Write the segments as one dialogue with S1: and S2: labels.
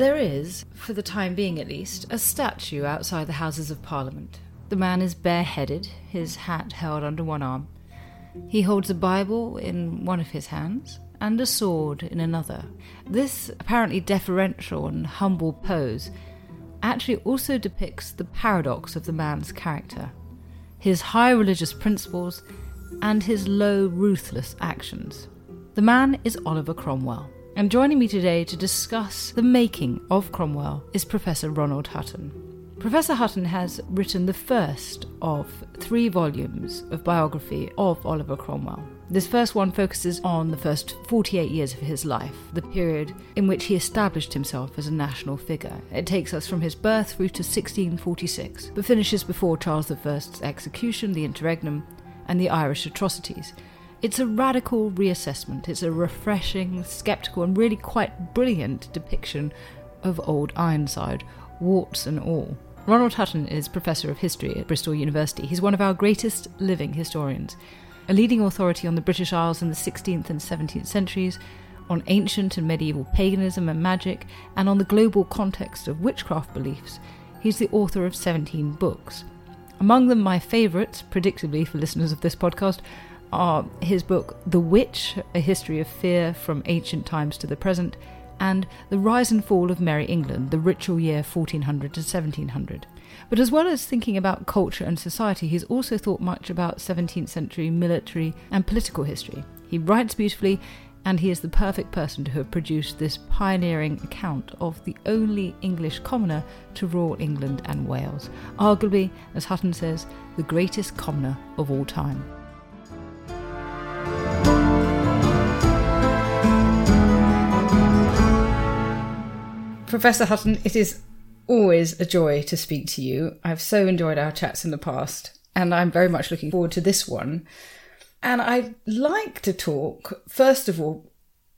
S1: There is, for the time being at least, a statue outside the Houses of Parliament. The man is bareheaded, his hat held under one arm. He holds a Bible in one of his hands and a sword in another. This apparently deferential and humble pose actually also depicts the paradox of the man's character his high religious principles and his low, ruthless actions. The man is Oliver Cromwell. And joining me today to discuss the making of Cromwell is Professor Ronald Hutton. Professor Hutton has written the first of three volumes of biography of Oliver Cromwell. This first one focuses on the first 48 years of his life, the period in which he established himself as a national figure. It takes us from his birth through to 1646, but finishes before Charles I's execution, the interregnum, and the Irish atrocities. It's a radical reassessment. It's a refreshing, skeptical, and really quite brilliant depiction of old Ironside, warts and all. Ronald Hutton is Professor of History at Bristol University. He's one of our greatest living historians, a leading authority on the British Isles in the 16th and 17th centuries, on ancient and medieval paganism and magic, and on the global context of witchcraft beliefs. He's the author of 17 books. Among them, my favourites, predictably for listeners of this podcast, are his book The Witch, A History of Fear from Ancient Times to the Present, and The Rise and Fall of Merry England, the ritual year 1400 to 1700. But as well as thinking about culture and society, he's also thought much about 17th century military and political history. He writes beautifully, and he is the perfect person to have produced this pioneering account of the only English commoner to rule England and Wales, arguably, as Hutton says, the greatest commoner of all time. Professor Hutton, it is always a joy to speak to you. I've so enjoyed our chats in the past, and I'm very much looking forward to this one. And I'd like to talk, first of all,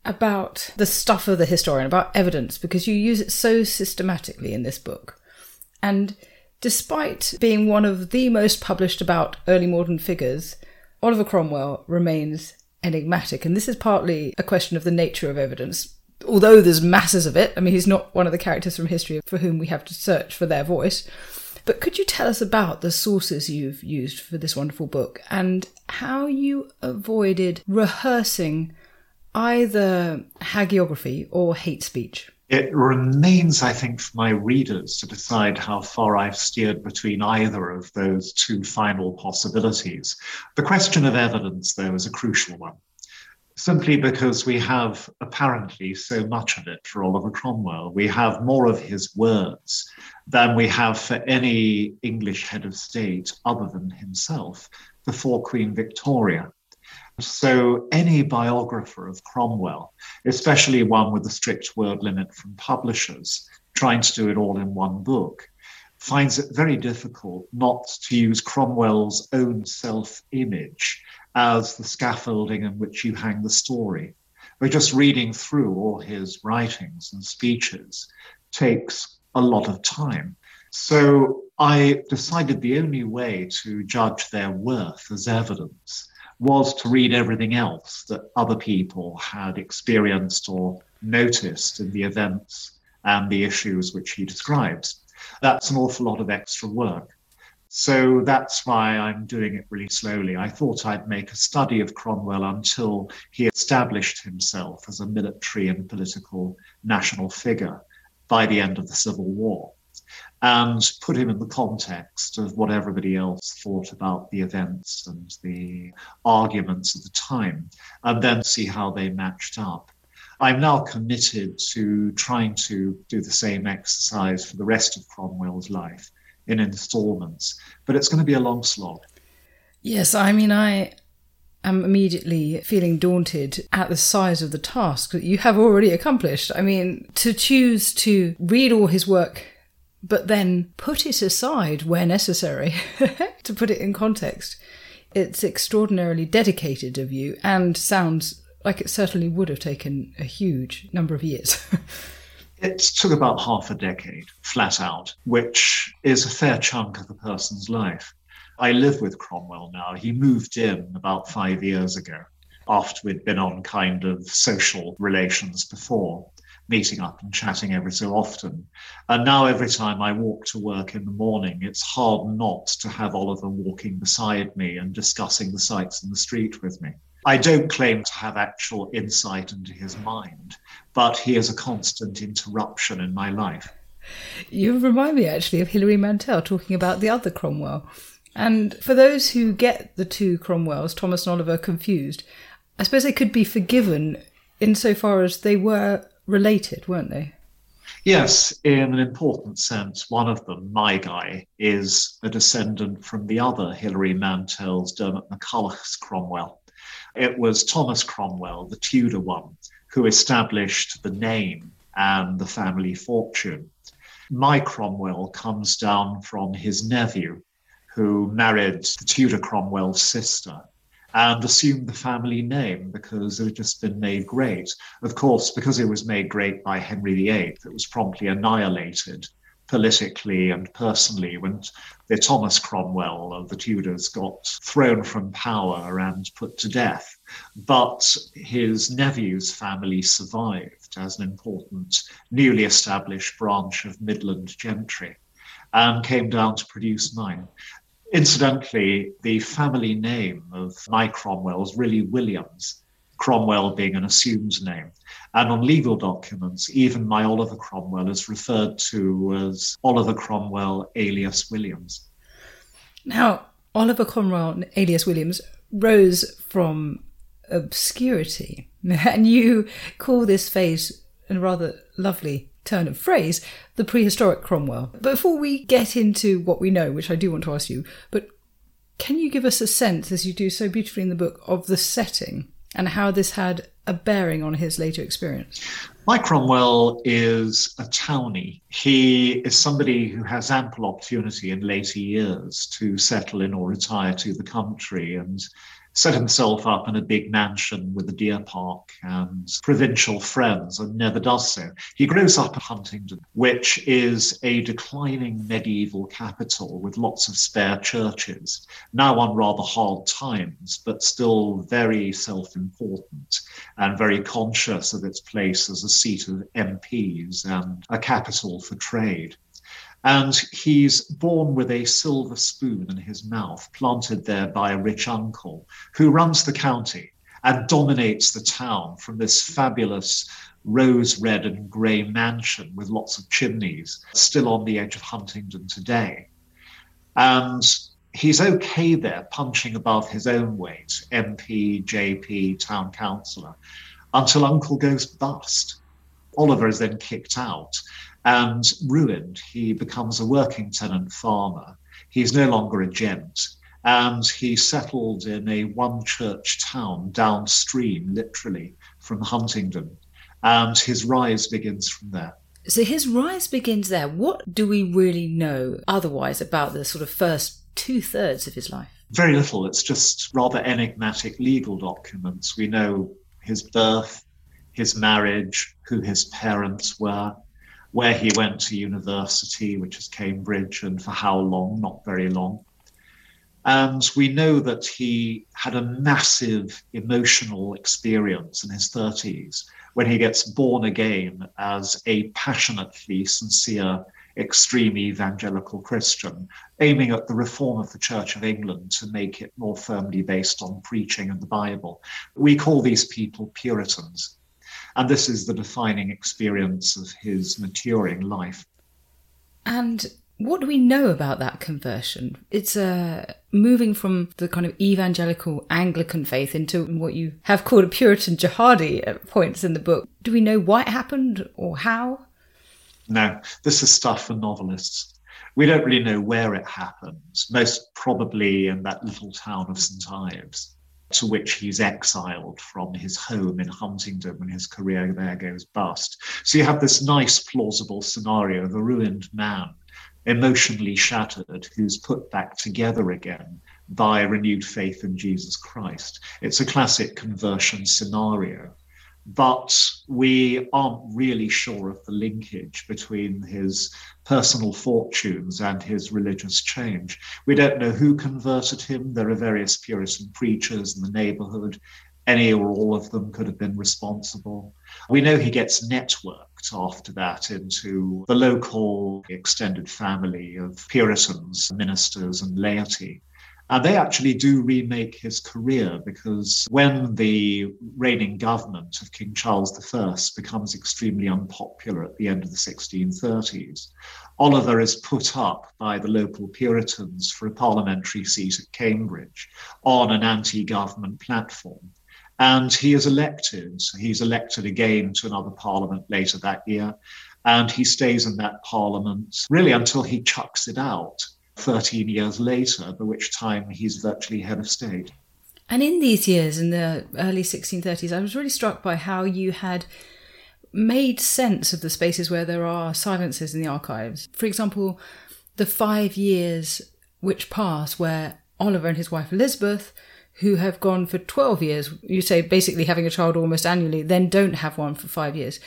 S1: about the stuff of the historian, about evidence, because you use it so systematically in this book. And despite being one of the most published about early modern figures, Oliver Cromwell remains enigmatic. And this is partly a question of the nature of evidence, although there's masses of it, I mean, he's not one of the characters from history for whom we have to search for their voice. But could you tell us about the sources you've used for this wonderful book and how you avoided rehearsing either hagiography or hate speech?
S2: It remains, I think, for my readers to decide how far I've steered between either of those two final possibilities. The question of evidence, though, is a crucial one simply because we have apparently so much of it for Oliver Cromwell. We have more of his words than we have for any English head of state other than himself before Queen Victoria. So, any biographer of Cromwell, especially one with a strict word limit from publishers, trying to do it all in one book, finds it very difficult not to use Cromwell's own self image as the scaffolding in which you hang the story. But just reading through all his writings and speeches takes a lot of time. So I decided the only way to judge their worth as evidence was to read everything else that other people had experienced or noticed in the events and the issues which he describes. That's an awful lot of extra work. So that's why I'm doing it really slowly. I thought I'd make a study of Cromwell until he established himself as a military and political national figure by the end of the Civil War and put him in the context of what everybody else thought about the events and the arguments of the time, and then see how they matched up. I'm now committed to trying to do the same exercise for the rest of Cromwell's life in installments, but it's going to be a long slog.
S1: Yes, I mean, I am immediately feeling daunted at the size of the task that you have already accomplished. I mean, to choose to read all his work, but then put it aside where necessary, to put it in context, it's extraordinarily dedicated of you and sounds like it certainly would have taken a huge number of years.
S2: it took about half a decade, flat out, which is a fair chunk of the person's life. I live with Cromwell now. He moved in about five years ago after we'd been on kind of social relations before, meeting up and chatting every so often. And now, every time I walk to work in the morning, it's hard not to have Oliver walking beside me and discussing the sights in the street with me. I don't claim to have actual insight into his mind, but he is a constant interruption in my life.
S1: You remind me actually of Hilary Mantel talking about the other Cromwell. And for those who get the two Cromwells, Thomas and Oliver, confused, I suppose they could be forgiven insofar as they were related, weren't they?
S2: Yes, in an important sense, one of them, my guy, is a descendant from the other Hilary Mantel's Diarmaid MacCulloch's Cromwell. It was Thomas Cromwell, the Tudor one, who established the name and the family fortune. My Cromwell comes down from his nephew, who married the Tudor Cromwell's sister and assumed the family name because it had just been made great. Of course, because it was made great by Henry VIII, it was promptly annihilated politically and personally when the Thomas Cromwell of the Tudors got thrown from power and put to death. But his nephew's family survived as an important newly established branch of Midland gentry and came down to produce mine. Incidentally, the family name of my Cromwell is really Williams, Cromwell being an assumed name. And on legal documents, even my Oliver Cromwell is referred to as Oliver Cromwell alias Williams.
S1: Now, Oliver Cromwell alias Williams rose from obscurity, and you call this phase a rather lovely turn of phrase, the prehistoric Cromwell. Before we get into what we know, which I do want to ask you, but can you give us a sense, as you do so beautifully in the book, of the setting and how this had a bearing on his later experience?
S2: Mike Cromwell is a townie. He is somebody who has ample opportunity in later years to settle in or retire to the country and set himself up in a big mansion with a deer park and provincial friends and never does so. He grows up in Huntingdon, which is a declining medieval capital with lots of spare churches, now on rather hard times, but still very self important and very conscious of its place as a seat of MPs and a capital for trade. And he's born with a silver spoon in his mouth, planted there by a rich uncle who runs the county and dominates the town from this fabulous rose red and grey mansion with lots of chimneys, still on the edge of Huntingdon today. And he's okay there, punching above his own weight, MP, JP, town councillor, until Uncle goes bust. Oliver is then kicked out and ruined. He becomes a working tenant farmer. He's no longer a gent. And he settled in a one church town downstream, literally, from Huntingdon. And his rise begins from there.
S1: So his rise begins there. What do we really know otherwise about the sort of first two thirds of his life?
S2: Very little. It's just rather enigmatic legal documents. We know his birth, his marriage, who his parents were, where he went to university, which is Cambridge, and for how long, not very long. And we know that he had a massive emotional experience in his 30s when he gets born again as a passionately sincere, extreme evangelical Christian, aiming at the reform of the Church of England to make it more firmly based on preaching and the Bible. We call these people Puritans. And this is the defining experience of his maturing life.
S1: And what do we know about that conversion? It's uh, moving from the kind of evangelical Anglican faith into what you have called a Puritan jihadi at points in the book. Do we know why it happened or how?
S2: No, this is stuff for novelists. We don't really know where it happens, most probably in that little town of St. Ives, to which he's exiled from his home in Huntingdon when his career there goes bust. So you have this nice, plausible scenario of a ruined man, emotionally shattered, who's put back together again by renewed faith in Jesus Christ. It's a classic conversion scenario but we aren't really sure of the linkage between his personal fortunes and his religious change. We don't know who converted him. There are various Puritan preachers in the neighborhood. Any or all of them could have been responsible. We know he gets networked after that into the local extended family of Puritans, ministers, and laity. And they actually do remake his career because when the reigning government of King Charles I becomes extremely unpopular at the end of the 1630s, Oliver is put up by the local Puritans for a parliamentary seat at Cambridge on an anti government platform. And he is elected. He's elected again to another parliament later that year. And he stays in that parliament really until he chucks it out 13 years later, by which time he's virtually head of state.
S1: And in these years, in the early 1630s, I was really struck by how you had made sense of the spaces where there are silences in the archives. For example, the five years which pass where Oliver and his wife Elizabeth, who have gone for 12 years, you say basically having a child almost annually, then don't have one for five years.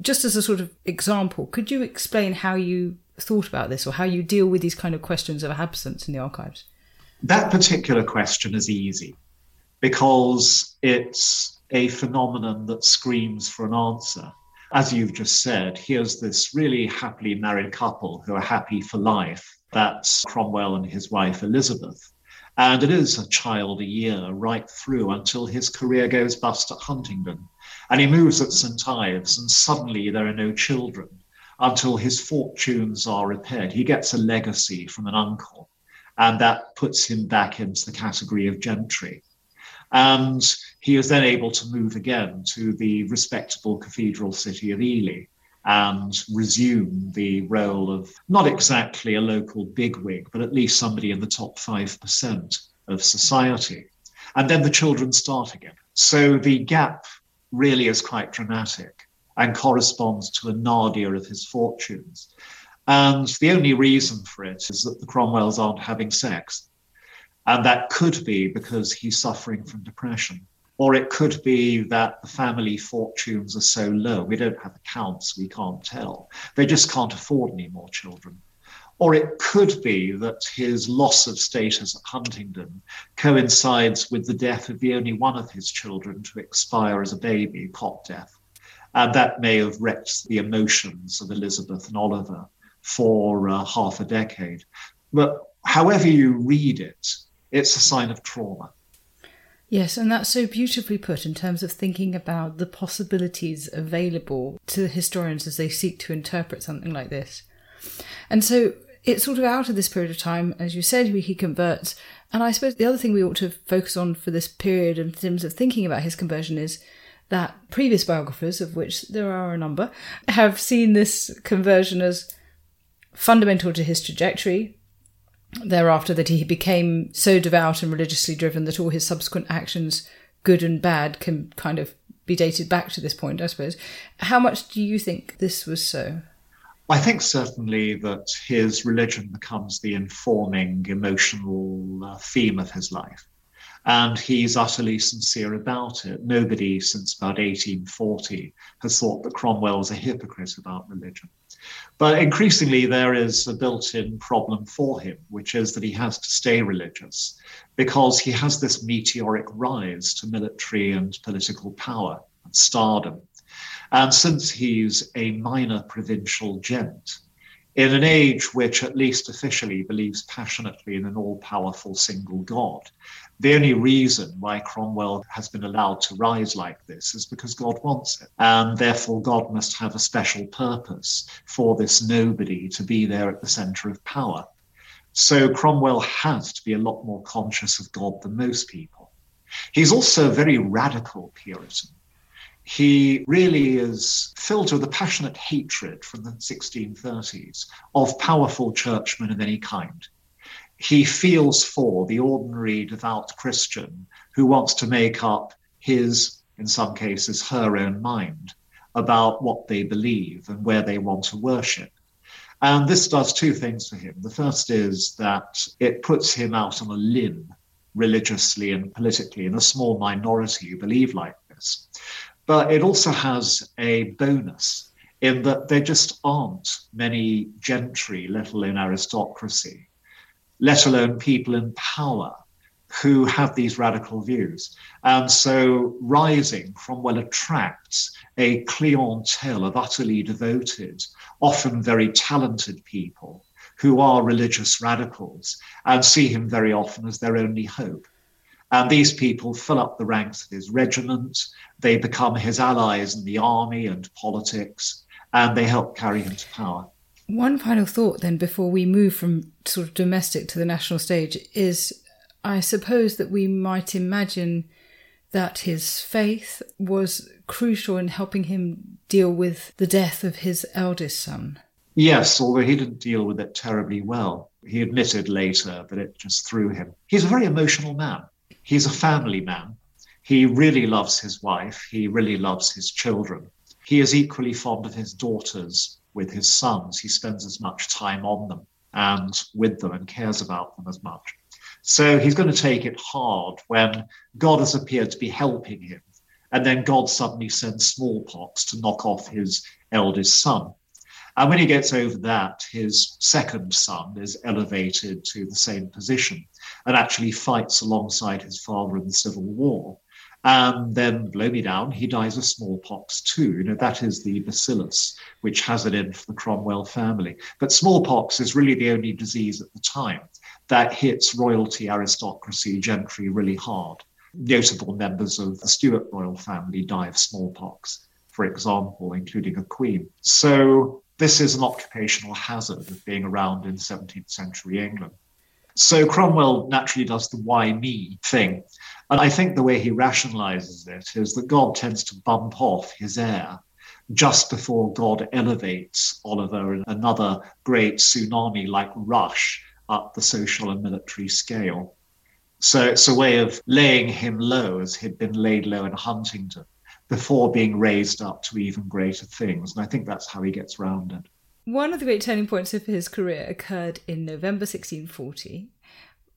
S1: Just as a sort of example, could you explain how you thought about this or how you deal with these kind of questions of absence in the archives?
S2: That particular question is easy because it's a phenomenon that screams for an answer. As you've just said, here's this really happily married couple who are happy for life. That's Cromwell and his wife Elizabeth. And it is a child a year right through until his career goes bust at Huntingdon. And he moves at St. Ives, and suddenly there are no children until his fortunes are repaired. He gets a legacy from an uncle, and that puts him back into the category of gentry. And he is then able to move again to the respectable cathedral city of Ely and resume the role of not exactly a local bigwig, but at least somebody in the top 5% of society. And then the children start again. So the gap really is quite dramatic and corresponds to a nadir of his fortunes. And the only reason for it is that the Cromwells aren't having sex. And that could be because he's suffering from depression. Or it could be that the family fortunes are so low, we don't have accounts, we can't tell. They just can't afford any more children. Or it could be that his loss of status at Huntingdon coincides with the death of the only one of his children to expire as a baby, cot death. And that may have wrecked the emotions of Elizabeth and Oliver for uh, half a decade. But however you read it, it's a sign of trauma.
S1: Yes, and that's so beautifully put in terms of thinking about the possibilities available to historians as they seek to interpret something like this. And so it's sort of out of this period of time, as you said, he converts. And I suppose the other thing we ought to focus on for this period in terms of thinking about his conversion is that previous biographers, of which there are a number, have seen this conversion as fundamental to his trajectory. Thereafter, that he became so devout and religiously driven that all his subsequent actions, good and bad, can kind of be dated back to this point, I suppose. How much do you think this was so?
S2: I think certainly that his religion becomes the informing emotional uh, theme of his life and he's utterly sincere about it. Nobody since about 1840 has thought that Cromwell was a hypocrite about religion. But increasingly, there is a built in problem for him, which is that he has to stay religious because he has this meteoric rise to military and political power and stardom. And since he's a minor provincial gent, in an age which, at least officially, believes passionately in an all powerful single God, the only reason why Cromwell has been allowed to rise like this is because God wants it. And therefore, God must have a special purpose for this nobody to be there at the center of power. So Cromwell has to be a lot more conscious of God than most people. He's also a very radical Puritan. he really is filled with a passionate hatred from the 1630s of powerful churchmen of any kind. He feels for the ordinary devout Christian who wants to make up his, in some cases, her own mind about what they believe and where they want to worship. And this does two things for him. The first is that it puts him out on a limb religiously and politically in a small minority who believe like this. But it also has a bonus in that there just aren't many gentry, let alone aristocracy, let alone people in power who have these radical views. And so Rising Cromwell attracts a clientele of utterly devoted, often very talented people who are religious radicals and see him very often as their only hope. And these people fill up the ranks of his regiment, they become his allies in the army and politics, and they help carry him to power.
S1: One final thought, then, before we move from sort of domestic to the national stage, is I suppose that we might imagine that his faith was crucial in helping him deal with the death of his eldest son.
S2: Yes, although he didn't deal with it terribly well. He admitted later that it just threw him. He's a very emotional man. He's a family man. He really loves his wife. He really loves his children. He is equally fond of his daughters with his sons. He spends as much time on them and with them and cares about them as much. So he's going to take it hard when God has appeared to be helping him. And then God suddenly sends smallpox to knock off his eldest son. And when he gets over that, his second son is elevated to the same position and actually fights alongside his father in the Civil War. And then, blow me down, he dies of smallpox too. You know, that is the bacillus, which has it in for the Cromwell family. But smallpox is really the only disease at the time that hits royalty, aristocracy, gentry really hard. Notable members of the Stuart royal family die of smallpox, for example, including a queen. So this is an occupational hazard of being around in 17th century England. So Cromwell naturally does the why me thing. And I think the way he rationalizes it is that God tends to bump off his heir just before God elevates Oliver in another great tsunami like rush up the social and military scale. So it's a way of laying him low as he'd been laid low in Huntingdon before being raised up to even greater things. And I think that's how he gets round it.
S1: One of the great turning points of his career occurred in November 1640.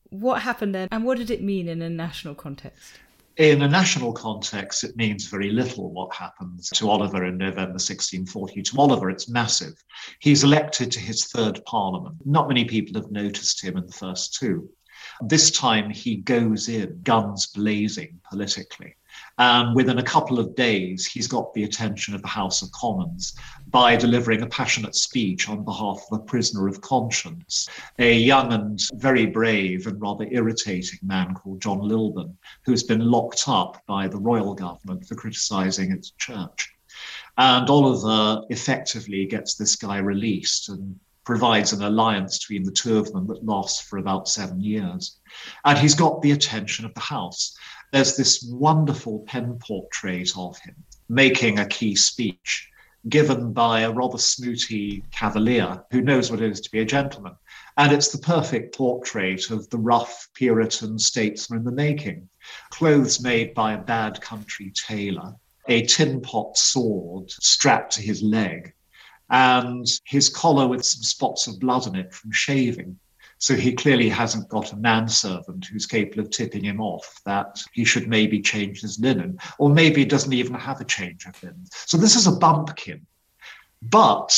S1: What happened then, and what did it mean in a national context?
S2: In a national context, it means very little what happens to Oliver in November 1640. To Oliver, it's massive. He's elected to his third parliament. Not many people have noticed him in the first two. This time, he goes in, guns blazing politically. And within a couple of days, he's got the attention of the House of Commons by delivering a passionate speech on behalf of a prisoner of conscience, a young and very brave and rather irritating man called John Lilburne, who's been locked up by the royal government for criticizing its church. And Oliver effectively gets this guy released and provides an alliance between the two of them that lasts for about seven years. And he's got the attention of the House there's this wonderful pen portrait of him making a key speech given by a rather snooty cavalier who knows what it is to be a gentleman. And it's the perfect portrait of the rough Puritan statesman in the making. Clothes made by a bad country tailor, a tin pot sword strapped to his leg, and his collar with some spots of blood on it from shaving. So he clearly hasn't got a manservant who's capable of tipping him off that he should maybe change his linen, or maybe doesn't even have a change of linen. So this is a bumpkin. But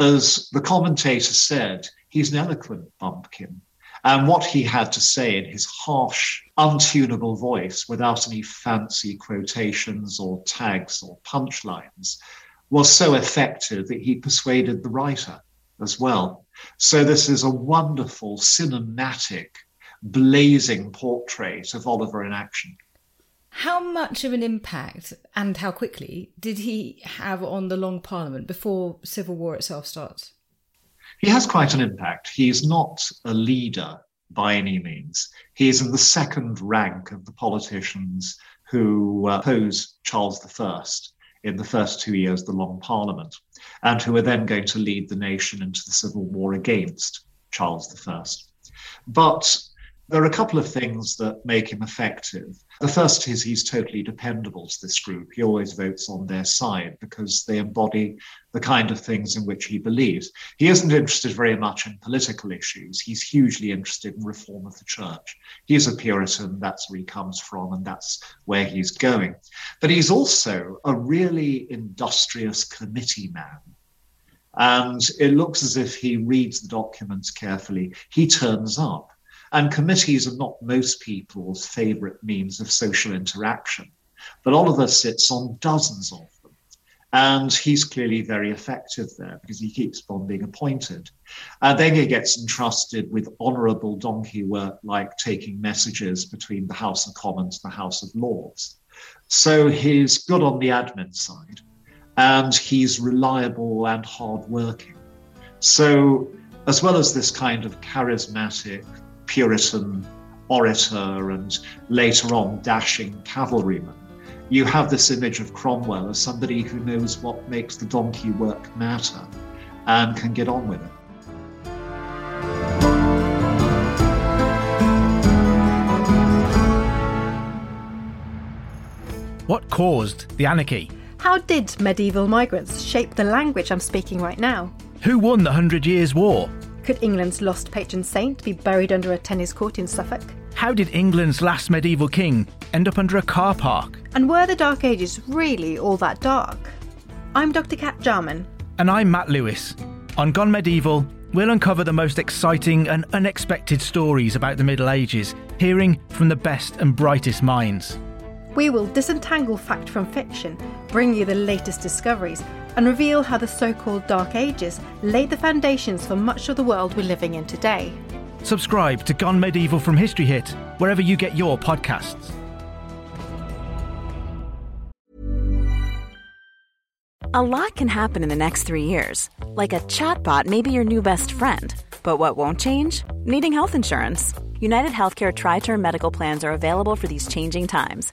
S2: as the commentator said, he's an eloquent bumpkin. And what he had to say in his harsh, untunable voice, without any fancy quotations or tags or punchlines, was so effective that he persuaded the writer as well. So this is a wonderful cinematic, blazing portrait of Oliver in action.
S1: How much of an impact and how quickly did he have on the Long Parliament before civil war itself starts?
S2: He has quite an impact. He's not a leader by any means. He is in the second rank of the politicians who uh, oppose Charles I in the first two years of the Long Parliament, and who were then going to lead the nation into the civil war against Charles I. But there are a couple of things that make him effective. The first is he's totally dependable to this group. He always votes on their side because they embody the kind of things in which he believes. He isn't interested very much in political issues. He's hugely interested in reform of the church. He's a Puritan, that's where he comes from, and that's where he's going. But he's also a really industrious committee man. And it looks as if he reads the documents carefully. He turns up. And committees are not most people's favorite means of social interaction. But Oliver sits on dozens of them. And he's clearly very effective there because he keeps on being appointed. And then he gets entrusted with honorable donkey work like taking messages between the House of Commons and the House of Lords. So he's good on the admin side and he's reliable and hardworking. So, as well as this kind of charismatic Puritan orator and later on dashing cavalryman, you have this image of Cromwell as somebody who knows what makes the donkey work matter and can get on with it.
S3: What caused the anarchy?
S4: How did medieval migrants shape the language I'm speaking right now?
S3: Who won the Hundred Years' War?
S4: Could England's lost patron saint be buried under a tennis court in Suffolk?
S3: How did England's last medieval king end up under a car park?
S4: And were the Dark Ages really all that dark? I'm Dr. Cat Jarman.
S3: And I'm Matt Lewis. On Gone Medieval, we'll uncover the most exciting and unexpected stories about the Middle Ages, hearing from the best and brightest minds.
S4: We will disentangle fact from fiction, bring you the latest discoveries, and reveal how the so called Dark Ages laid the foundations for much of the world we're living in today.
S3: Subscribe to Gone Medieval from History Hit, wherever you get your podcasts.
S5: A lot can happen in the next three years. Like a chatbot may be your new best friend. But what won't change? Needing health insurance. United Healthcare Tri Term Medical Plans are available for these changing times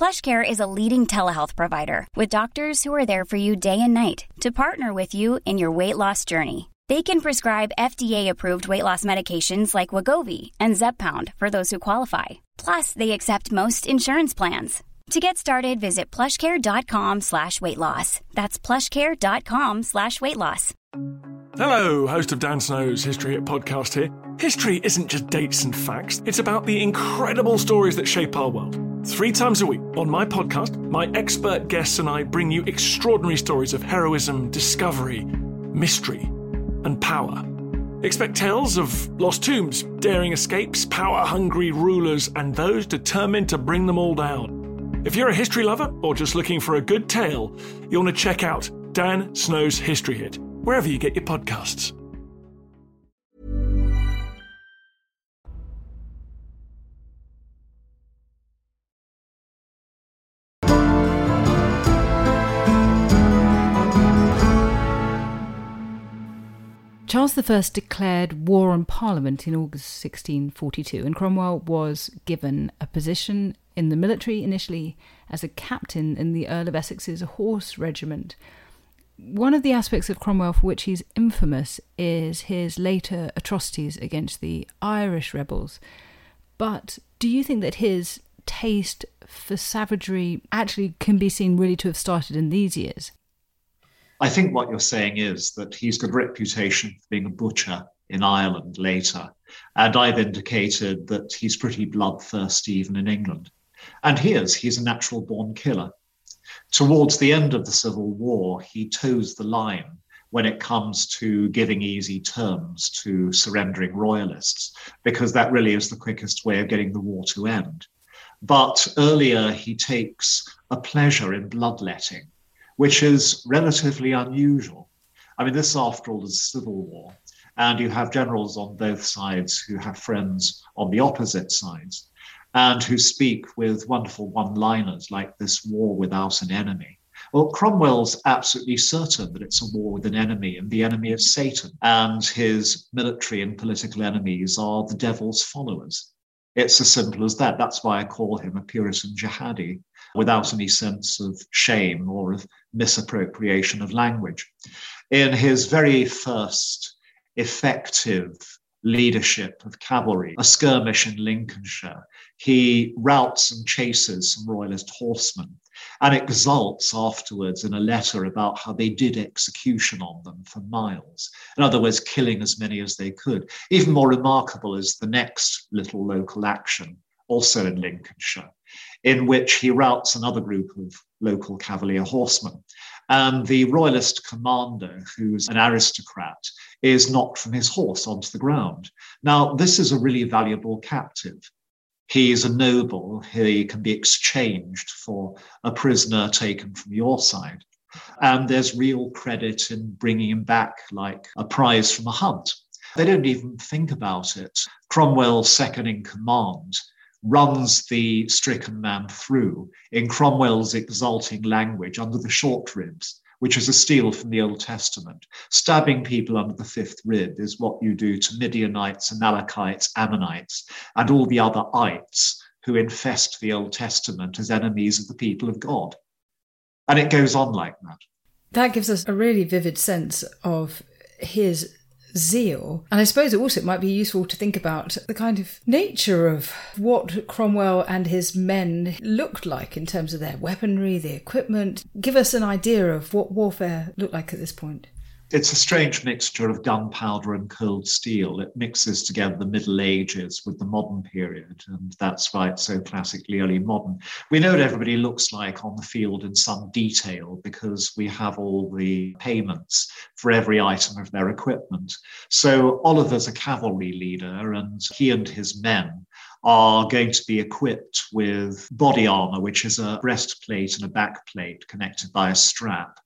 S6: PlushCare is a leading telehealth provider with doctors who are there for you day and night to partner with you in your weight loss journey. They can prescribe FDA-approved weight loss medications like Wegovy and Zepbound for those who qualify. Plus, they accept most insurance plans. To get started, visit plushcare.com slash weight loss. That's plushcare.com slash weight loss.
S7: Hello, host of Dan Snow's History Hit podcast here. History isn't just dates and facts, it's about the incredible stories that shape our world. Three times a week on my podcast, my expert guests and I bring you extraordinary stories of heroism, discovery, mystery, and power. Expect tales of lost tombs, daring escapes, power hungry rulers, and those determined to bring them all down. If you're a history lover or just looking for a good tale, you'll want to check out Dan Snow's History Hit, wherever you get your podcasts.
S1: Charles I declared war on Parliament in August 1642, and Cromwell was given a position in the military initially as a captain in the Earl of Essex's horse regiment. One of the aspects of Cromwell for which he's infamous is his later atrocities against the Irish rebels. But do you think that his taste for savagery actually can be seen really to have started in these years?
S2: I think what you're saying is that he's got a reputation for being a butcher in Ireland later. And I've indicated that he's pretty bloodthirsty even in England. And he is, he's a natural born killer. Towards the end of the Civil War, he toes the line when it comes to giving easy terms to surrendering royalists, because that really is the quickest way of getting the war to end. But earlier, he takes a pleasure in bloodletting which is relatively unusual. I mean, this, after all, is a civil war, and you have generals on both sides who have friends on the opposite sides and who speak with wonderful one liners like this war without an enemy. Well, Cromwell's absolutely certain that it's a war with an enemy, and the enemy is Satan, and his military and political enemies are the devil's followers. It's as simple as that. That's why I call him a Puritan jihadi, without any sense of shame or of misappropriation of language. In his very first effective leadership of cavalry, a skirmish in Lincolnshire, he routs and chases some royalist horsemen and exults afterwards in a letter about how they did execution on them for miles. In other words, killing as many as they could. Even more remarkable is the next little local action, also in Lincolnshire, in which he routs another group of local cavalier horsemen. And the royalist commander, who's an aristocrat, is knocked from his horse onto the ground. Now, this is a really valuable captive He's a noble. He can be exchanged for a prisoner taken from your side. And there's real credit in bringing him back like a prize from a hunt. They don't even think about it. Cromwell's second in command runs the stricken man through in Cromwell's exulting language under the short ribs which is a steal from the Old Testament. Stabbing people under the fifth rib is what you do to Midianites, Amalekites, Ammonites, and all the other ites who infest the Old Testament as enemies of the people of God. And it goes on like that.
S1: That gives us a really vivid sense of his zeal. And I suppose also it might be useful to think about the kind of nature of what Cromwell and his men looked like in terms of their weaponry, the equipment. Give us an idea of what warfare looked like at this point
S2: it's a strange mixture of gunpowder and cold steel. It mixes together the Middle Ages with the modern period, and that's why it's so classically early modern. We know what everybody looks like on the field in some detail because we have all the payments for every item of their equipment. So Oliver's a cavalry leader, and he and his men are going to be equipped with body armor, which is a breastplate and a backplate connected by a strap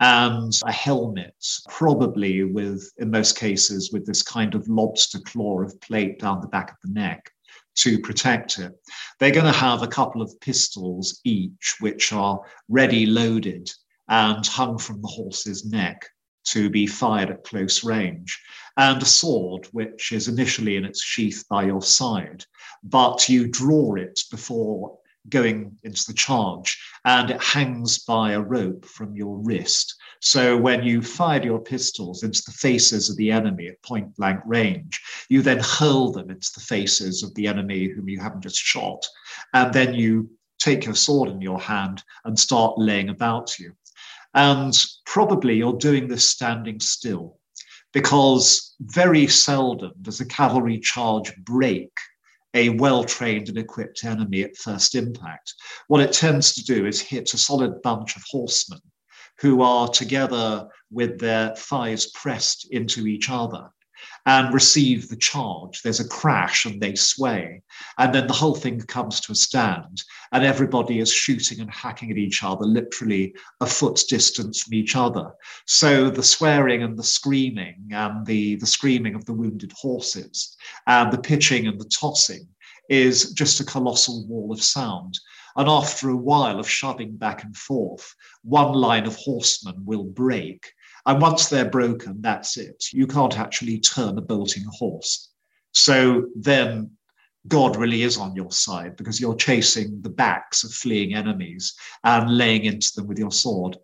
S2: and a helmet, probably with, in most cases, with this kind of lobster claw of plate down the back of the neck to protect it. They're going to have a couple of pistols each, which are ready loaded and hung from the horse's neck to be fired at close range, and a sword, which is initially in its sheath by your side, but you draw it before going into the charge, and it hangs by a rope from your wrist. So when you fired your pistols into the faces of the enemy at point blank range, you then hurl them into the faces of the enemy whom you haven't just shot, and then you take your sword in your hand and start laying about you. And probably you're doing this standing still because very seldom does a cavalry charge break a well trained and equipped enemy at first impact. What it tends to do is hit a solid bunch of horsemen who are together with their thighs pressed into each other and receive the charge. There's a crash and they sway. And then the whole thing comes to a stand, and everybody is shooting and hacking at each other, literally a foot's distance from each other. So the swearing and the screaming, and the, the screaming of the wounded horses, and the pitching and the tossing is just a colossal wall of sound. And after a while of shoving back and forth, one line of horsemen will break and once they're broken, that's it. You can't actually turn a bolting horse. So then God really is on your side because you're chasing the backs of fleeing enemies and laying into them with your sword.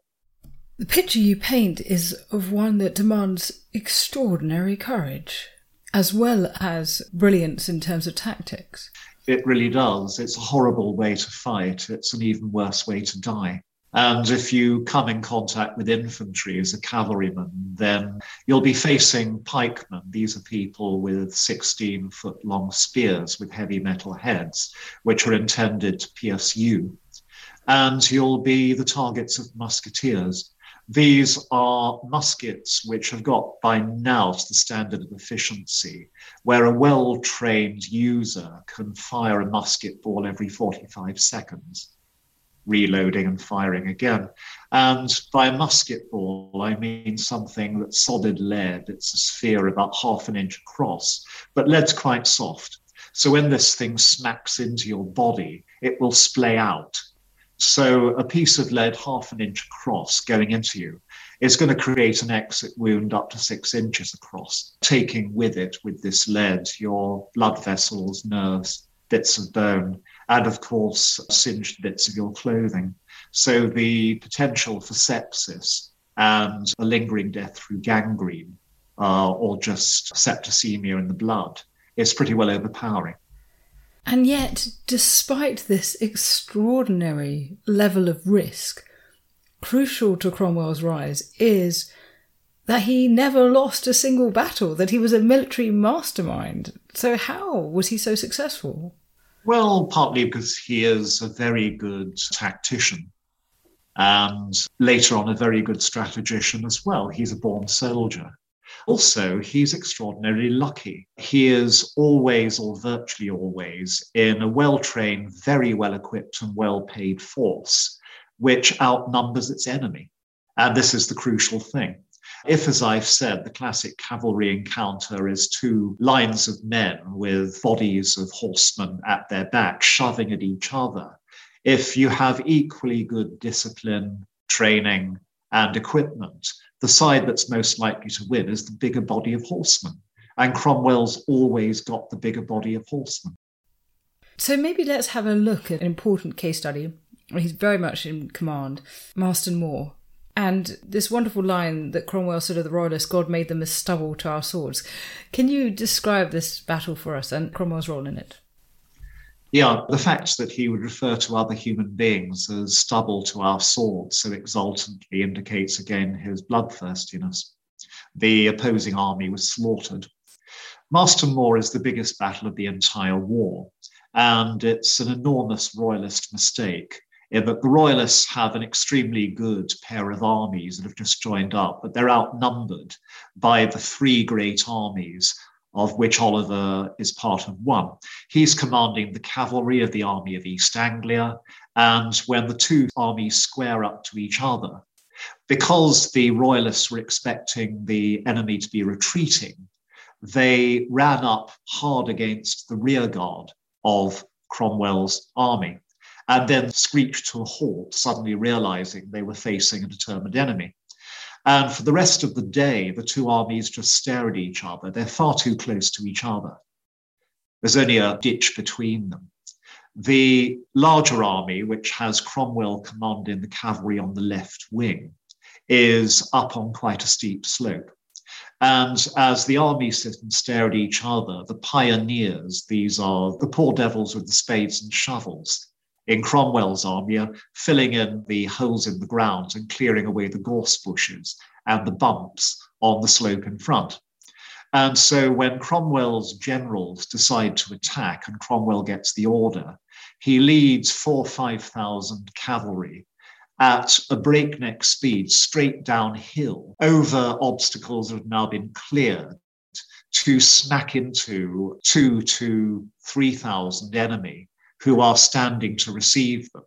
S1: The picture you paint is of one that demands extraordinary courage, as well as brilliance in terms of tactics.
S2: It really does. It's a horrible way to fight. It's an even worse way to die. And if you come in contact with infantry as a cavalryman, then you'll be facing pikemen. These are people with 16 foot long spears with heavy metal heads, which are intended to pierce you. And you'll be the targets of musketeers. These are muskets which have got by now to the standard of efficiency, where a well trained user can fire a musket ball every 45 seconds. Reloading and firing again. And by a musket ball, I mean something that's solid lead. It's a sphere about half an inch across, but lead's quite soft. So when this thing smacks into your body, it will splay out. So a piece of lead half an inch across going into you is going to create an exit wound up to six inches across, taking with it, with this lead, your blood vessels, nerves, bits of bone, and of course, singed bits of your clothing. So the potential for sepsis and a lingering death through gangrene uh, or just septicemia in the blood is pretty well overpowering.
S1: And yet, despite this extraordinary level of risk, crucial to Cromwell's rise is that he never lost a single battle, that he was a military mastermind. So, how was he so successful?
S2: Well, partly because he is a very good tactician and later on a very good strategician as well. He's a born soldier. Also, he's extraordinarily lucky. He is always, or virtually always, in a well trained, very well equipped, and well paid force, which outnumbers its enemy. And this is the crucial thing. If, as I've said, the classic cavalry encounter is two lines of men with bodies of horsemen at their back shoving at each other, if you have equally good discipline, training, and equipment, the side that's most likely to win is the bigger body of horsemen. And Cromwell's always got the bigger body of horsemen.
S1: So maybe let's have a look at an important case study. He's very much in command, Marston Moor. And this wonderful line that Cromwell said of the Royalists, God made them as stubble to our swords. Can you describe this battle for us and Cromwell's role in it?
S2: Yeah, the fact that he would refer to other human beings as stubble to our swords so exultantly indicates again his bloodthirstiness. The opposing army was slaughtered. Marston Moor is the biggest battle of the entire war, and it's an enormous royalist mistake in that the royalists have an extremely good pair of armies that have just joined up, but they're outnumbered by the three great armies of which Oliver is part of one. He's commanding the cavalry of the army of East Anglia, and when the two armies square up to each other, because the royalists were expecting the enemy to be retreating, they ran up hard against the rear guard of Cromwell's army and then screeched to a halt, suddenly realizing they were facing a determined enemy. And for the rest of the day, the two armies just stare at each other. They're far too close to each other. There's only a ditch between them. The larger army, which has Cromwell commanding the cavalry on the left wing, is up on quite a steep slope. And as the armies sit and stare at each other, the pioneers, these are the poor devils with the spades and shovels, in Cromwell's army filling in the holes in the ground and clearing away the gorse bushes and the bumps on the slope in front. And so when Cromwell's generals decide to attack and Cromwell gets the order, he leads four, 5,000 cavalry at a breakneck speed straight downhill over obstacles that have now been cleared to smack into two to 3,000 enemy who are standing to receive them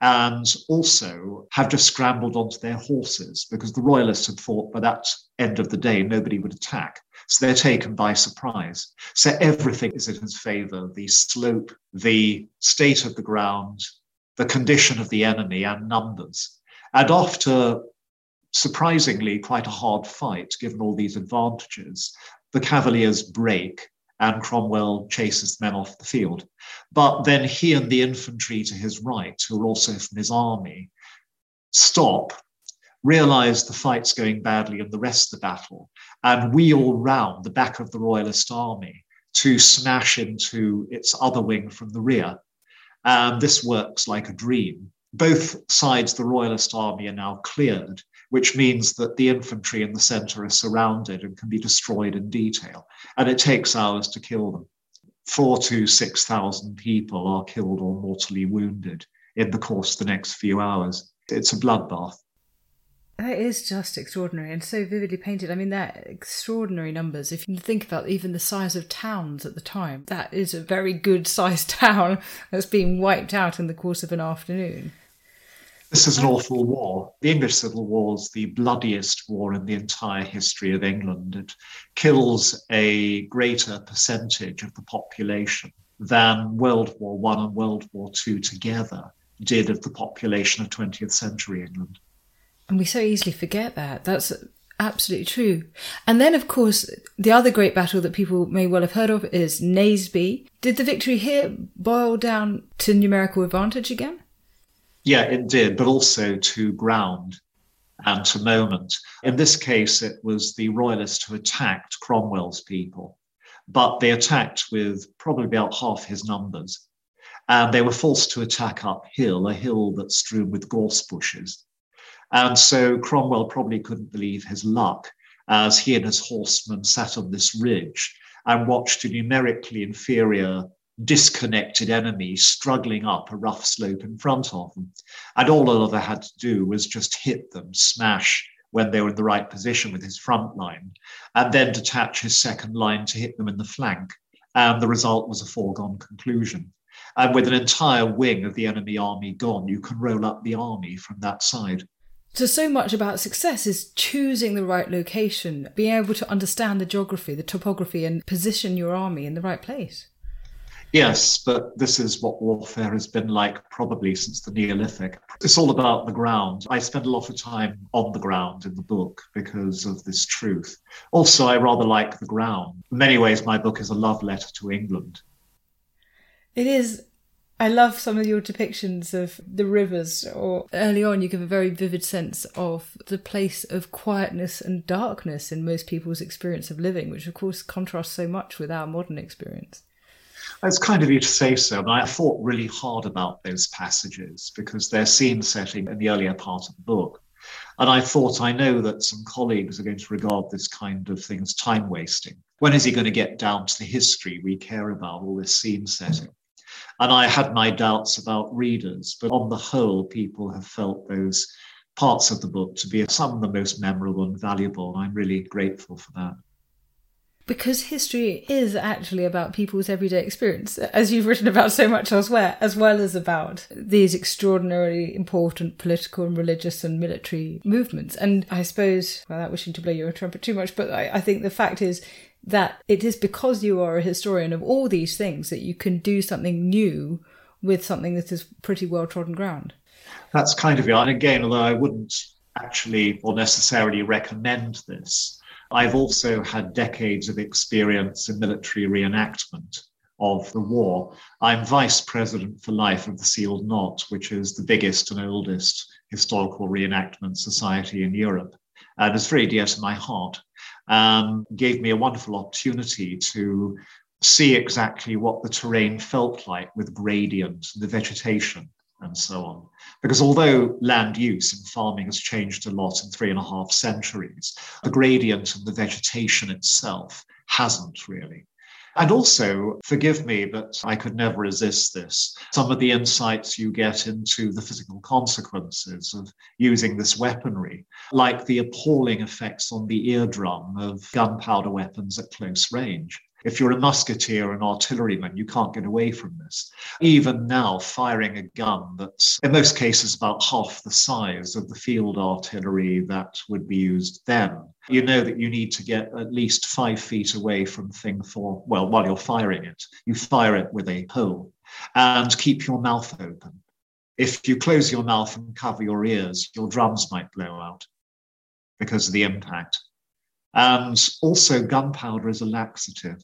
S2: and also have just scrambled onto their horses because the royalists had thought by that end of the day nobody would attack. So they're taken by surprise. So everything is in his favor the slope, the state of the ground, the condition of the enemy, and numbers. And after surprisingly quite a hard fight, given all these advantages, the Cavaliers break and Cromwell chases the men off the field. But then he and the infantry to his right, who are also from his army, stop, realize the fight's going badly and the rest of the battle, and wheel round the back of the royalist army to smash into its other wing from the rear. And this works like a dream. Both sides, the royalist army, are now cleared, which means that the infantry in the center are surrounded and can be destroyed in detail. And it takes hours to kill them. Four to 6,000 people are killed or mortally wounded in the course of the next few hours. It's a bloodbath.
S1: That is just extraordinary and so vividly painted. I mean, they're extraordinary numbers. If you think about even the size of towns at the time, that is a very good sized town that's being wiped out in the course of an afternoon.
S2: This is an awful war. The English Civil War is the bloodiest war in the entire history of England. It kills a greater percentage of the population than World War One and World War Two together did of the population of 20th century England.
S1: And we so easily forget that. That's absolutely true. And then, of course, the other great battle that people may well have heard of is Naseby. Did the victory here boil down to numerical advantage again?
S2: Yeah, it did, but also to ground and to moment. In this case, it was the royalists who attacked Cromwell's people, but they attacked with probably about half his numbers. And they were forced to attack uphill, a hill that's strewn with gorse bushes. And so Cromwell probably couldn't believe his luck as he and his horsemen sat on this ridge and watched a numerically inferior, disconnected enemy struggling up a rough slope in front of them. And all Oliver had to do was just hit them, smash when they were in the right position with his front line, and then detach his second line to hit them in the flank. And the result was a foregone conclusion. And with an entire wing of the enemy army gone, you can roll up the army from that side.
S1: So, so much about success is choosing the right location, being able to understand the geography, the topography, and position your army in the right place.
S2: Yes, but this is what warfare has been like probably since the Neolithic. It's all about the ground. I spend a lot of time on the ground in the book because of this truth. Also, I rather like the ground. In many ways, my book is a love letter to England.
S1: It is I love some of your depictions of the rivers, or early on, you give a very vivid sense of the place of quietness and darkness in most people's experience of living, which of course contrasts so much with our modern experience.
S2: It's kind of you to say so, but I thought really hard about those passages because they're scene setting in the earlier part of the book. And I thought, I know that some colleagues are going to regard this kind of thing as time wasting. When is he going to get down to the history we care about, all this scene setting? And I had my doubts about readers, but on the whole, people have felt those parts of the book to be some of the most memorable and valuable. And I'm really grateful for that.
S1: Because history is actually about people's everyday experience, as you've written about so much elsewhere, as well as about these extraordinarily important political and religious and military movements. And I suppose, without wishing to blow your trumpet too much, but I, I think the fact is that it is because you are a historian of all these things that you can do something new with something that is pretty well trodden ground.
S2: That's kind of it. And again, although I wouldn't actually or necessarily recommend this, I've also had decades of experience in military reenactment of the war. I'm vice president for life of the Sealed Knot, which is the biggest and oldest historical reenactment society in Europe. And it's very dear to my heart um, gave me a wonderful opportunity to see exactly what the terrain felt like with gradient, the vegetation, and so on. Because although land use and farming has changed a lot in three and a half centuries, the gradient and the vegetation itself hasn't really. And also, forgive me, but I could never resist this. Some of the insights you get into the physical consequences of using this weaponry, like the appalling effects on the eardrum of gunpowder weapons at close range. If you're a musketeer an artilleryman, you can't get away from this. Even now, firing a gun that's in most cases about half the size of the field artillery that would be used then, you know that you need to get at least five feet away from thing for, well, while you're firing it. You fire it with a pole and keep your mouth open. If you close your mouth and cover your ears, your drums might blow out because of the impact. And also, gunpowder is a laxative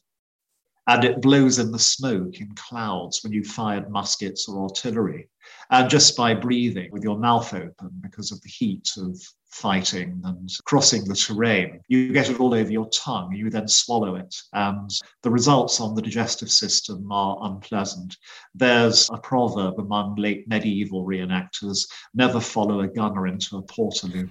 S2: and it blows in the smoke in clouds when you fired muskets or artillery. And just by breathing with your mouth open because of the heat of fighting and crossing the terrain, you get it all over your tongue. You then swallow it, and the results on the digestive system are unpleasant. There's a proverb among late medieval reenactors never follow a gunner into a portaloo.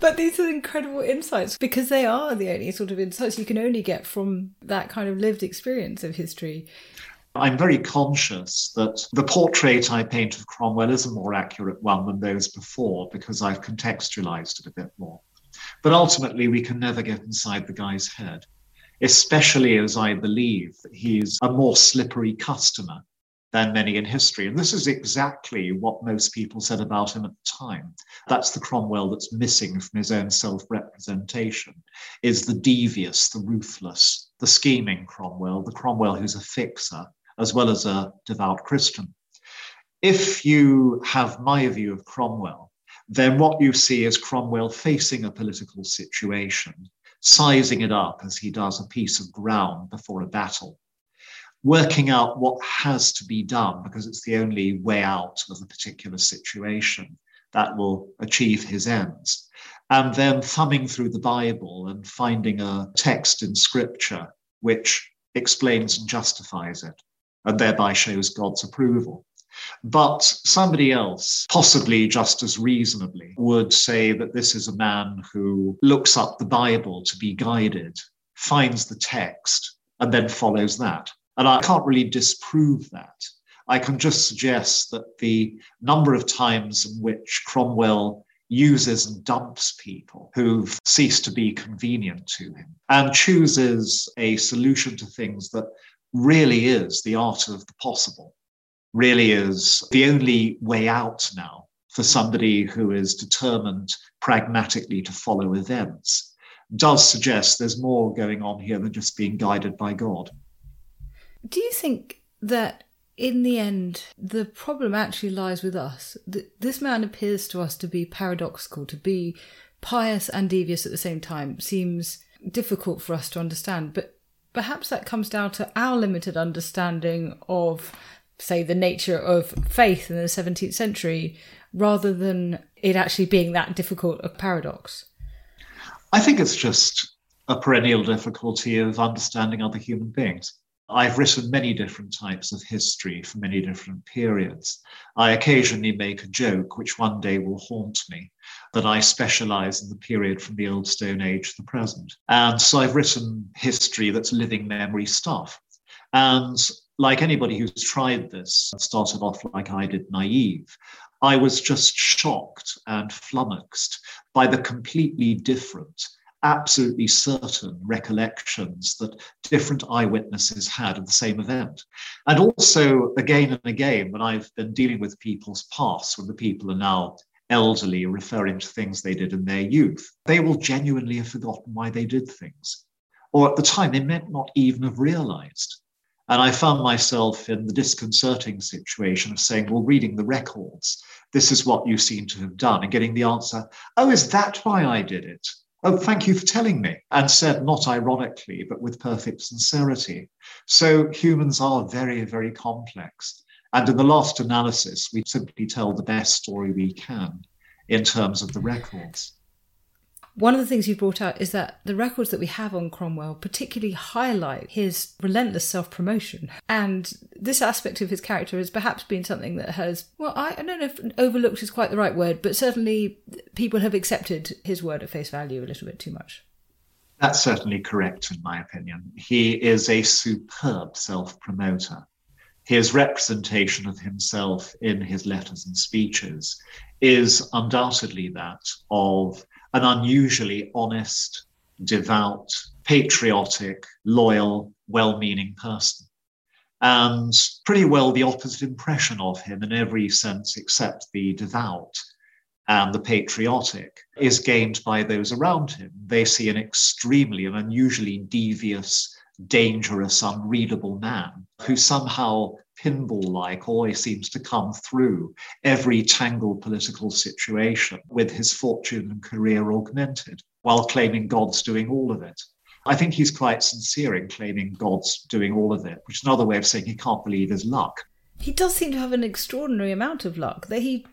S1: But these are incredible insights because they are the only sort of insights you can only get from that kind of lived experience of history.
S2: I'm very conscious that the portrait I paint of Cromwell is a more accurate one than those before because I've contextualized it a bit more. But ultimately, we can never get inside the guy's head, especially as I believe that he's a more slippery customer than many in history. And this is exactly what most people said about him at the time. That's the Cromwell that's missing from his own self-representation, is the devious, the ruthless, the scheming Cromwell, the Cromwell who's a fixer, as well as a devout Christian. If you have my view of Cromwell, then what you see is Cromwell facing a political situation, sizing it up as he does a piece of ground before a battle working out what has to be done because it's the only way out of a particular situation that will achieve his ends. And then thumbing through the Bible and finding a text in scripture which explains and justifies it and thereby shows God's approval. But somebody else, possibly just as reasonably, would say that this is a man who looks up the Bible to be guided, finds the text, and then follows that. And I can't really disprove that. I can just suggest that the number of times in which Cromwell uses and dumps people who've ceased to be convenient to him and chooses a solution to things that really is the art of the possible, really is the only way out now for somebody who is determined pragmatically to follow events, does suggest there's more going on here than just being guided by God.
S1: Do you think that in the end, the problem actually lies with us? This man appears to us to be paradoxical, to be pious and devious at the same time. Seems difficult for us to understand, but perhaps that comes down to our limited understanding of, say, the nature of faith in the 17th century, rather than it actually being that difficult a paradox.
S2: I think it's just a perennial difficulty of understanding other human beings. I've written many different types of history for many different periods. I occasionally make a joke, which one day will haunt me, that I specialize in the period from the Old Stone Age to the present. And so I've written history that's living memory stuff. And like anybody who's tried this, started off like I did, naive, I was just shocked and flummoxed by the completely different absolutely certain recollections that different eyewitnesses had of the same event. And also, again and again, when I've been dealing with people's past, when the people are now elderly, referring to things they did in their youth, they will genuinely have forgotten why they did things. Or at the time, they may not even have realized. And I found myself in the disconcerting situation of saying, well, reading the records, this is what you seem to have done, and getting the answer, oh, is that why I did it? Oh, thank you for telling me, and said not ironically, but with perfect sincerity. So humans are very, very complex. And in the last analysis, we simply tell the best story we can in terms of the records.
S1: One of the things you brought out is that the records that we have on Cromwell particularly highlight his relentless self promotion. And this aspect of his character has perhaps been something that has, well, I, I, don't know if overlooked is quite the right word, but certainly people have accepted his word at face value a little bit too much.
S2: That's certainly correct, in my opinion. He is a superb self promoter. His representation of himself in his letters and speeches is undoubtedly that of an unusually honest, devout, patriotic, loyal, well meaning person. And pretty well the opposite impression of him in every sense except the devout and the patriotic is gained by those around him. They see an extremely and unusually devious, dangerous, unreadable man who somehow pinball like always seems to come through every tangled political situation with his fortune and career augmented while claiming God's doing all of it. I think he's quite sincere in claiming God's doing all of it, which is another way of saying he can't believe his luck.
S1: He does seem to have an extraordinary amount of luck that he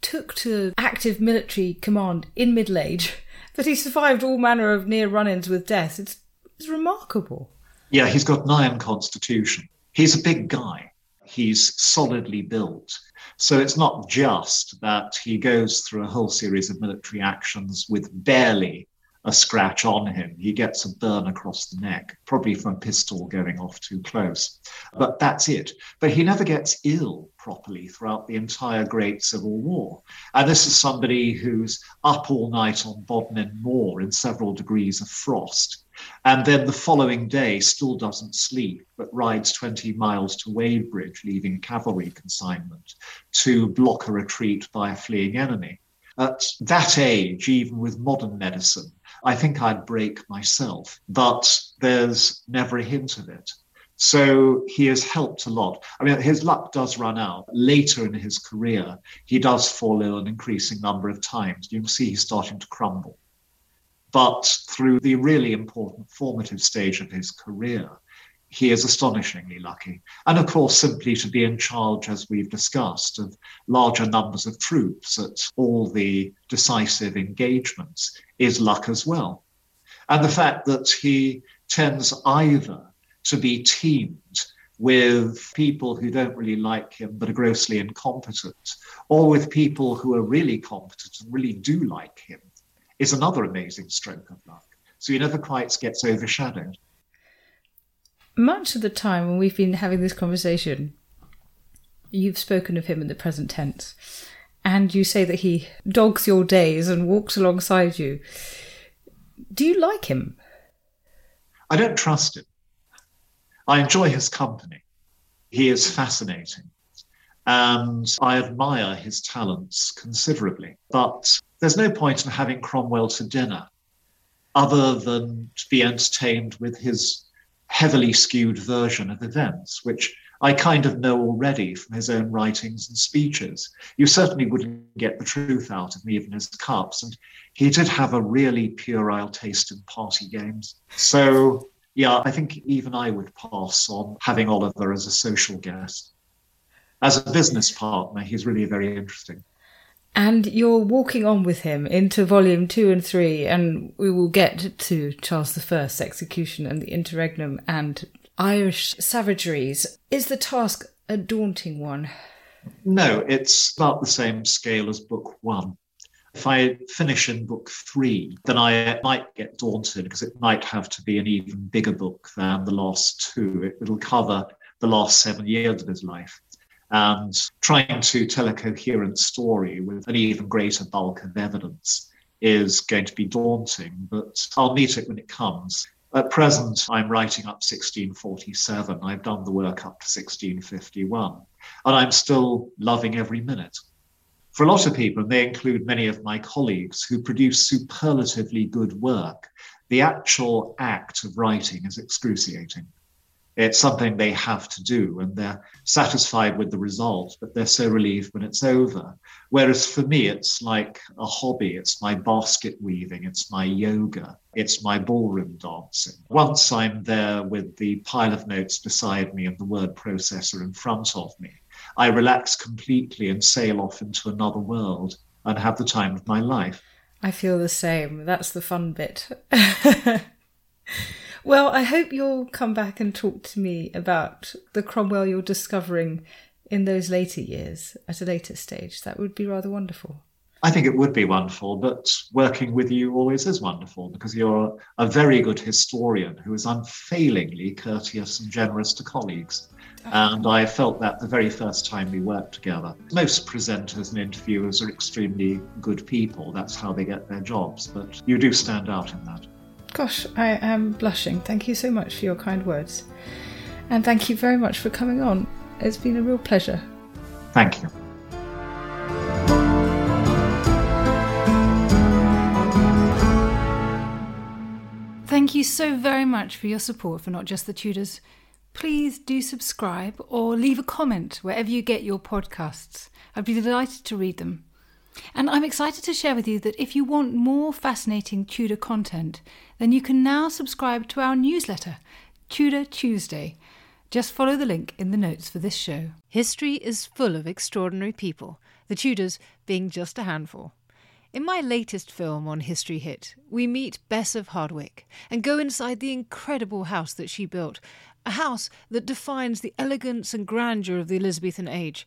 S1: took to active military command in middle age, that he survived all manner of near run ins with death. It's, it's remarkable.
S2: Yeah, he's got an iron constitution. He's a big guy he's solidly built. So it's not just that he goes through a whole series of military actions with barely a scratch on him. He gets a burn across the neck, probably from a pistol going off too close. But that's it. But he never gets ill properly throughout the entire Great Civil War. And this is somebody who's up all night on Bodmin Moor in several degrees of frost and then the following day still doesn't sleep, but rides 20 miles to Wadebridge, leaving cavalry consignment to block a retreat by a fleeing enemy. At that age, even with modern medicine, I think I'd break myself, but there's never a hint of it. So he has helped a lot. I mean, his luck does run out. Later in his career, he does fall ill an increasing number of times. You can see he's starting to crumble. But through the really important formative stage of his career, he is astonishingly lucky. And of course, simply to be in charge, as we've discussed, of larger numbers of troops at all the decisive engagements is luck as well. And the fact that he tends either to be teamed with people who don't really like him but are grossly incompetent, or with people who are really competent and really do like him is another amazing stroke of luck. So he never quite gets overshadowed.
S1: Much of the time when we've been having this conversation, you've spoken of him in the present tense, and you say that he dogs your days and walks alongside you. Do you like him?
S2: I don't trust him. I enjoy his company. He is fascinating. And I admire his talents considerably. But there's no point in having Cromwell to dinner other than to be entertained with his heavily skewed version of events, which I kind of know already from his own writings and speeches. You certainly wouldn't get the truth out of him, even his cups. And he did have a really puerile taste in party games. So, yeah, I think even I would pass on having Oliver as a social guest. As a business partner, he's really very interesting
S1: and you're walking on with him into volume two and three, and we will get to Charles I's execution and the interregnum and Irish savageries. Is the task a daunting one?
S2: No, it's about the same scale as book one. If I finish in book three, then I might get daunted because it might have to be an even bigger book than the last two. It'll cover the last seven years of his life and trying to tell a coherent story with an even greater bulk of evidence is going to be daunting, but I'll meet it when it comes. At present, I'm writing up 1647. I've done the work up to 1651, and I'm still loving every minute. For a lot of people, and they include many of my colleagues who produce superlatively good work, the actual act of writing is excruciating. It's something they have to do and they're satisfied with the result, but they're so relieved when it's over. Whereas for me, it's like a hobby. It's my basket weaving, it's my yoga, it's my ballroom dancing. Once I'm there with the pile of notes beside me and the word processor in front of me, I relax completely and sail off into another world and have the time of my life.
S1: I feel the same. That's the fun bit. Well, I hope you'll come back and talk to me about the Cromwell you're discovering in those later years at a later stage. That would be rather wonderful.
S2: I think it would be wonderful, but working with you always is wonderful because you're a very good historian who is unfailingly courteous and generous to colleagues. Oh, and I felt that the very first time we worked together. Most presenters and interviewers are extremely good people. That's how they get their jobs. But you do stand out in that.
S1: Gosh, I am blushing. Thank you so much for your kind words. And thank you very much for coming on. It's been a real pleasure.
S2: Thank you.
S1: Thank you so very much for your support for Not Just the Tudors. Please do subscribe or leave a comment wherever you get your podcasts. I'd be delighted to read them. And I'm excited to share with you that if you want more fascinating Tudor content, then you can now subscribe to our newsletter, Tudor Tuesday. Just follow the link in the notes for this show.
S8: History is full of extraordinary people, the Tudors being just a handful. In my latest film on History Hit, we meet Bess of Hardwick and go inside the incredible house that she built, a house that defines the elegance and grandeur of the Elizabethan age